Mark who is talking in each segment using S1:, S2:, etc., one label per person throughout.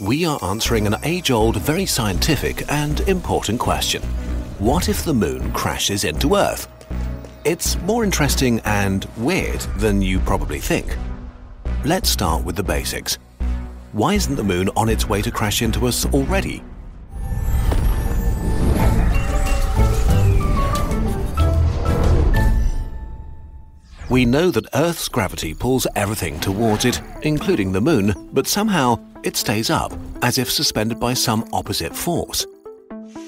S1: we are answering an age old, very scientific and important question What if the moon crashes into Earth? It's more interesting and weird than you probably think. Let's start with the basics. Why isn't the moon on its way to crash into us already? We know that Earth's gravity pulls everything towards it, including the moon, but somehow it stays up, as if suspended by some opposite force.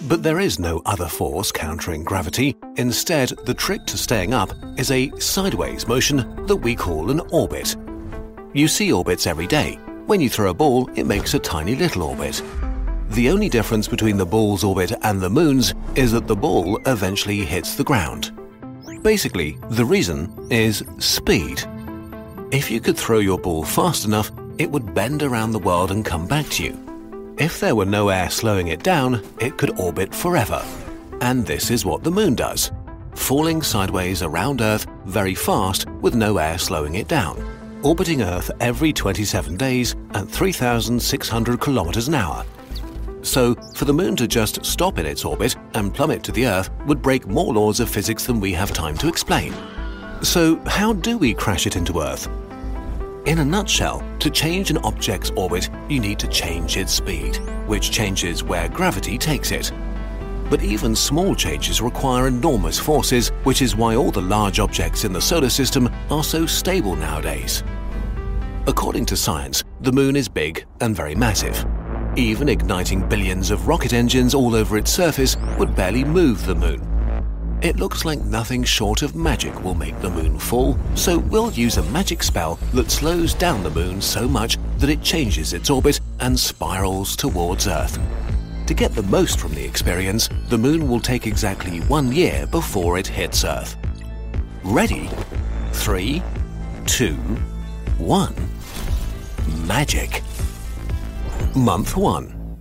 S1: But there is no other force countering gravity. Instead, the trick to staying up is a sideways motion that we call an orbit. You see orbits every day. When you throw a ball, it makes a tiny little orbit. The only difference between the ball's orbit and the moon's is that the ball eventually hits the ground. Basically, the reason is speed. If you could throw your ball fast enough, it would bend around the world and come back to you. If there were no air slowing it down, it could orbit forever. And this is what the moon does falling sideways around Earth very fast with no air slowing it down, orbiting Earth every 27 days at 3,600 kilometers an hour. So, for the moon to just stop in its orbit and plummet to the Earth would break more laws of physics than we have time to explain. So, how do we crash it into Earth? In a nutshell, to change an object's orbit, you need to change its speed, which changes where gravity takes it. But even small changes require enormous forces, which is why all the large objects in the solar system are so stable nowadays. According to science, the moon is big and very massive. Even igniting billions of rocket engines all over its surface would barely move the moon. It looks like nothing short of magic will make the moon fall, so we'll use a magic spell that slows down the moon so much that it changes its orbit and spirals towards Earth. To get the most from the experience, the moon will take exactly one year before it hits Earth. Ready? Three, two, one. Magic. Month 1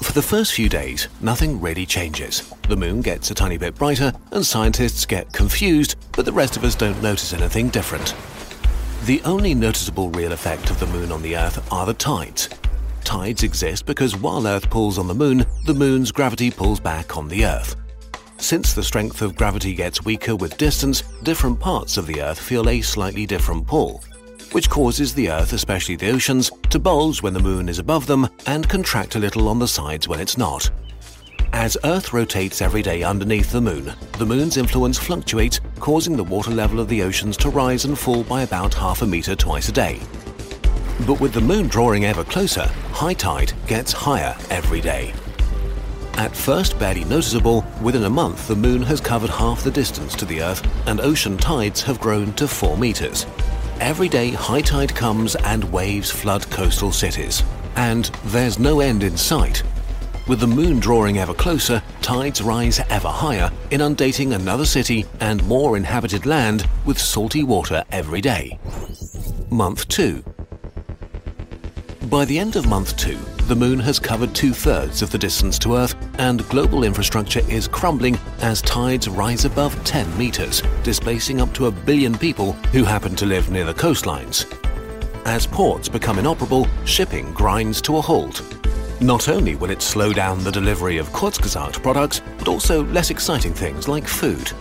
S1: For the first few days, nothing really changes. The moon gets a tiny bit brighter, and scientists get confused, but the rest of us don't notice anything different. The only noticeable real effect of the moon on the Earth are the tides. Tides exist because while Earth pulls on the moon, the moon's gravity pulls back on the Earth. Since the strength of gravity gets weaker with distance, different parts of the Earth feel a slightly different pull which causes the Earth, especially the oceans, to bulge when the Moon is above them and contract a little on the sides when it's not. As Earth rotates every day underneath the Moon, the Moon's influence fluctuates, causing the water level of the oceans to rise and fall by about half a meter twice a day. But with the Moon drawing ever closer, high tide gets higher every day. At first barely noticeable, within a month the Moon has covered half the distance to the Earth and ocean tides have grown to 4 meters. Every day, high tide comes and waves flood coastal cities. And there's no end in sight. With the moon drawing ever closer, tides rise ever higher, inundating another city and more inhabited land with salty water every day. Month 2 By the end of month 2, the moon has covered two thirds of the distance to Earth, and global infrastructure is crumbling as tides rise above 10 meters, displacing up to a billion people who happen to live near the coastlines. As ports become inoperable, shipping grinds to a halt. Not only will it slow down the delivery of Kurzgesagt products, but also less exciting things like food.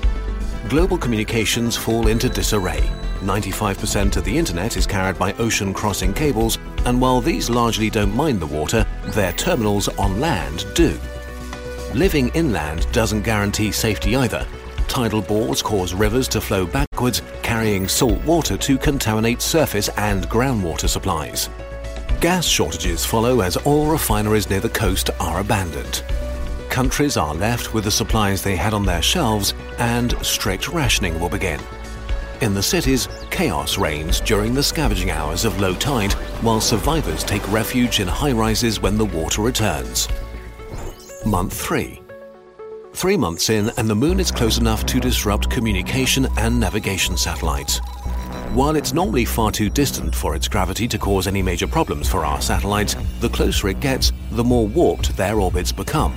S1: Global communications fall into disarray. 95% of the internet is carried by ocean crossing cables, and while these largely don't mind the water, their terminals on land do. Living inland doesn't guarantee safety either. Tidal bores cause rivers to flow backwards, carrying salt water to contaminate surface and groundwater supplies. Gas shortages follow as oil refineries near the coast are abandoned. Countries are left with the supplies they had on their shelves, and strict rationing will begin. In the cities, chaos reigns during the scavenging hours of low tide, while survivors take refuge in high rises when the water returns. Month 3 Three months in, and the moon is close enough to disrupt communication and navigation satellites. While it's normally far too distant for its gravity to cause any major problems for our satellites, the closer it gets, the more warped their orbits become.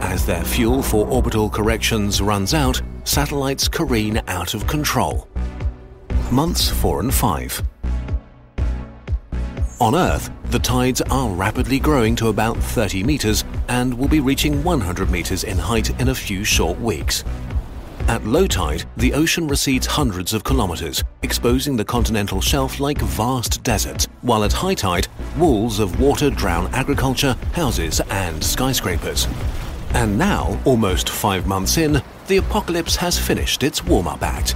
S1: As their fuel for orbital corrections runs out, satellites careen out of control. Months 4 and 5 on Earth, the tides are rapidly growing to about 30 meters and will be reaching 100 meters in height in a few short weeks. At low tide, the ocean recedes hundreds of kilometers, exposing the continental shelf like vast deserts, while at high tide, walls of water drown agriculture, houses, and skyscrapers. And now, almost five months in, the apocalypse has finished its warm up act.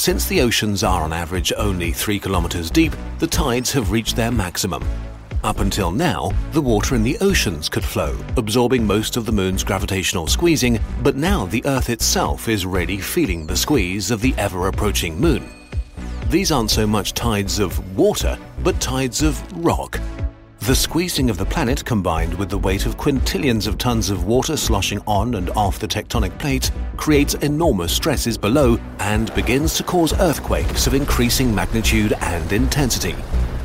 S1: Since the oceans are on average only 3 kilometers deep, the tides have reached their maximum. Up until now, the water in the oceans could flow, absorbing most of the moon's gravitational squeezing, but now the Earth itself is really feeling the squeeze of the ever approaching moon. These aren't so much tides of water, but tides of rock, the squeezing of the planet combined with the weight of quintillions of tons of water sloshing on and off the tectonic plates creates enormous stresses below and begins to cause earthquakes of increasing magnitude and intensity.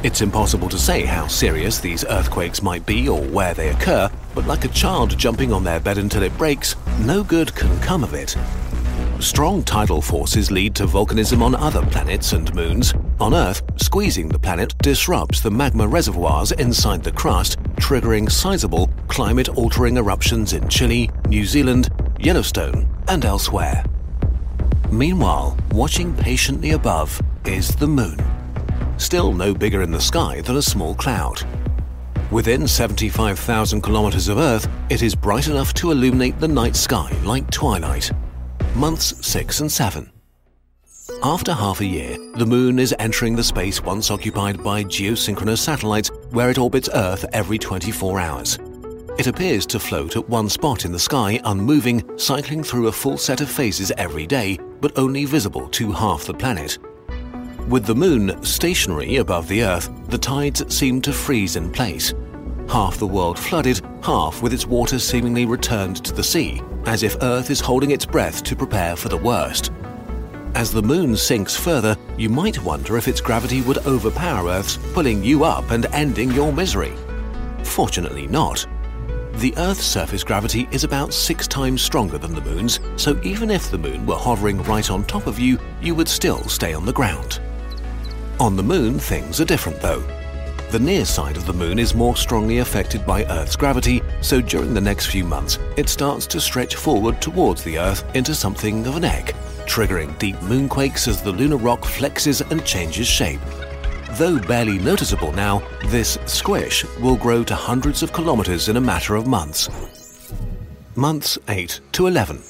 S1: It's impossible to say how serious these earthquakes might be or where they occur, but like a child jumping on their bed until it breaks, no good can come of it. Strong tidal forces lead to volcanism on other planets and moons. On Earth, squeezing the planet disrupts the magma reservoirs inside the crust, triggering sizable climate altering eruptions in Chile, New Zealand, Yellowstone, and elsewhere. Meanwhile, watching patiently above is the Moon. Still no bigger in the sky than a small cloud. Within 75,000 kilometers of Earth, it is bright enough to illuminate the night sky like twilight months 6 and 7. After half a year, the Moon is entering the space once occupied by geosynchronous satellites where it orbits Earth every 24 hours. It appears to float at one spot in the sky, unmoving, cycling through a full set of phases every day, but only visible to half the planet. With the Moon stationary above the Earth, the tides seem to freeze in place. Half the world flooded, half with its water seemingly returned to the sea, as if Earth is holding its breath to prepare for the worst. As the moon sinks further, you might wonder if its gravity would overpower Earth's, pulling you up and ending your misery. Fortunately not. The Earth's surface gravity is about six times stronger than the moon's, so even if the moon were hovering right on top of you, you would still stay on the ground. On the moon, things are different though. The near side of the Moon is more strongly affected by Earth's gravity, so during the next few months, it starts to stretch forward towards the Earth into something of an egg, triggering deep moonquakes as the lunar rock flexes and changes shape. Though barely noticeable now, this squish will grow to hundreds of kilometers in a matter of months. Months 8 to 11.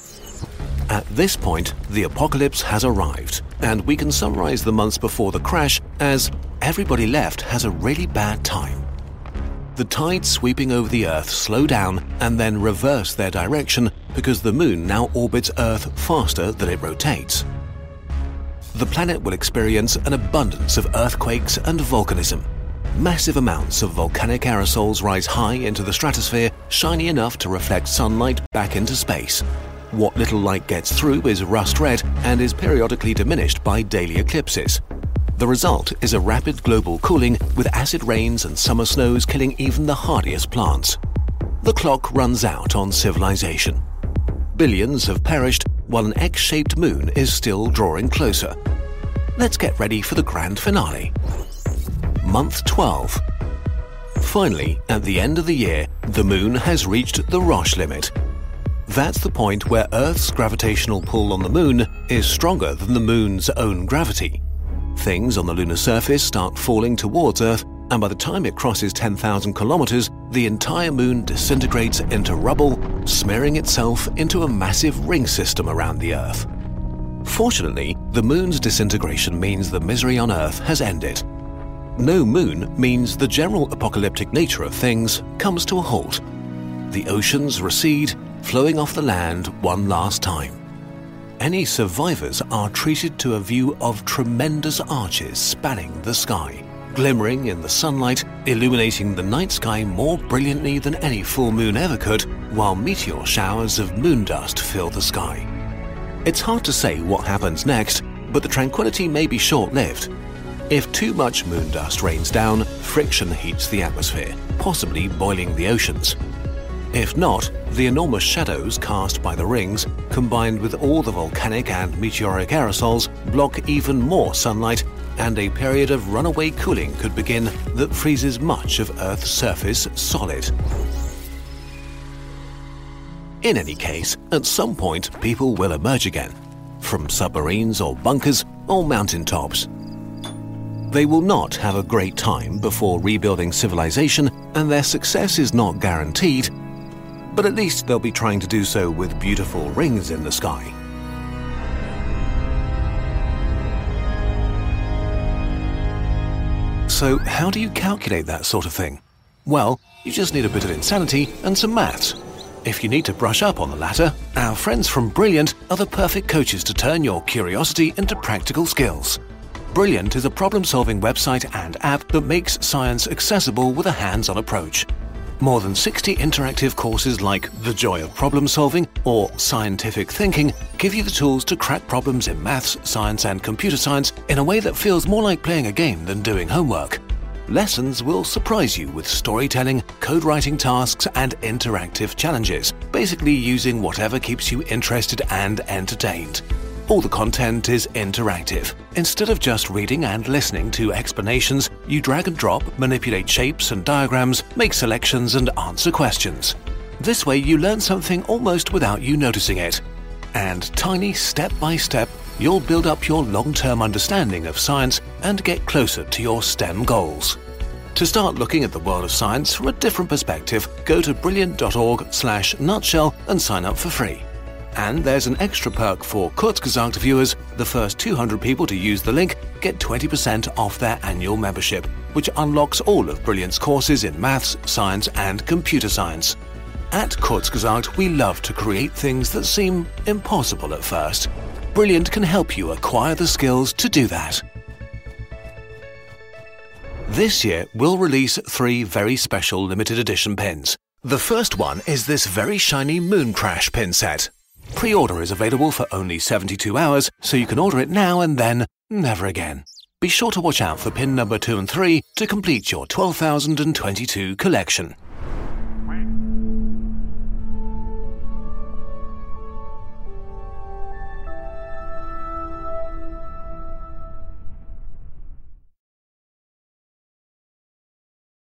S1: At this point, the apocalypse has arrived, and we can summarize the months before the crash as everybody left has a really bad time. The tides sweeping over the Earth slow down and then reverse their direction because the Moon now orbits Earth faster than it rotates. The planet will experience an abundance of earthquakes and volcanism. Massive amounts of volcanic aerosols rise high into the stratosphere, shiny enough to reflect sunlight back into space. What little light gets through is rust red and is periodically diminished by daily eclipses. The result is a rapid global cooling with acid rains and summer snows killing even the hardiest plants. The clock runs out on civilization. Billions have perished while an X shaped moon is still drawing closer. Let's get ready for the grand finale. Month 12. Finally, at the end of the year, the moon has reached the Roche limit. That's the point where Earth's gravitational pull on the moon is stronger than the moon's own gravity. Things on the lunar surface start falling towards Earth, and by the time it crosses 10,000 kilometers, the entire moon disintegrates into rubble, smearing itself into a massive ring system around the Earth. Fortunately, the moon's disintegration means the misery on Earth has ended. No moon means the general apocalyptic nature of things comes to a halt. The oceans recede, flowing off the land one last time. Any survivors are treated to a view of tremendous arches spanning the sky, glimmering in the sunlight, illuminating the night sky more brilliantly than any full moon ever could, while meteor showers of moon dust fill the sky. It's hard to say what happens next, but the tranquility may be short lived. If too much moon dust rains down, friction heats the atmosphere, possibly boiling the oceans. If not, the enormous shadows cast by the rings, combined with all the volcanic and meteoric aerosols, block even more sunlight, and a period of runaway cooling could begin that freezes much of Earth's surface solid. In any case, at some point people will emerge again, from submarines or bunkers or mountaintops. They will not have a great time before rebuilding civilization, and their success is not guaranteed, but at least they'll be trying to do so with beautiful rings in the sky. So, how do you calculate that sort of thing? Well, you just need a bit of insanity and some maths. If you need to brush up on the latter, our friends from Brilliant are the perfect coaches to turn your curiosity into practical skills. Brilliant is a problem solving website and app that makes science accessible with a hands on approach. More than 60 interactive courses like The Joy of Problem Solving or Scientific Thinking give you the tools to crack problems in maths, science, and computer science in a way that feels more like playing a game than doing homework. Lessons will surprise you with storytelling, code writing tasks, and interactive challenges, basically using whatever keeps you interested and entertained. All the content is interactive. Instead of just reading and listening to explanations, you drag and drop, manipulate shapes and diagrams, make selections, and answer questions. This way, you learn something almost without you noticing it. And tiny step by step, you'll build up your long term understanding of science and get closer to your STEM goals. To start looking at the world of science from a different perspective, go to brilliant.org/nutshell and sign up for free. And there's an extra perk for Kurzgesagt viewers. The first 200 people to use the link get 20% off their annual membership, which unlocks all of Brilliant's courses in maths, science, and computer science. At Kurzgesagt, we love to create things that seem impossible at first. Brilliant can help you acquire the skills to do that. This year, we'll release three very special limited edition pins. The first one is this very shiny Moon Crash pin set. Pre order is available for only 72 hours, so you can order it now and then never again. Be sure to watch out for pin number 2 and 3 to complete your 12,022 collection.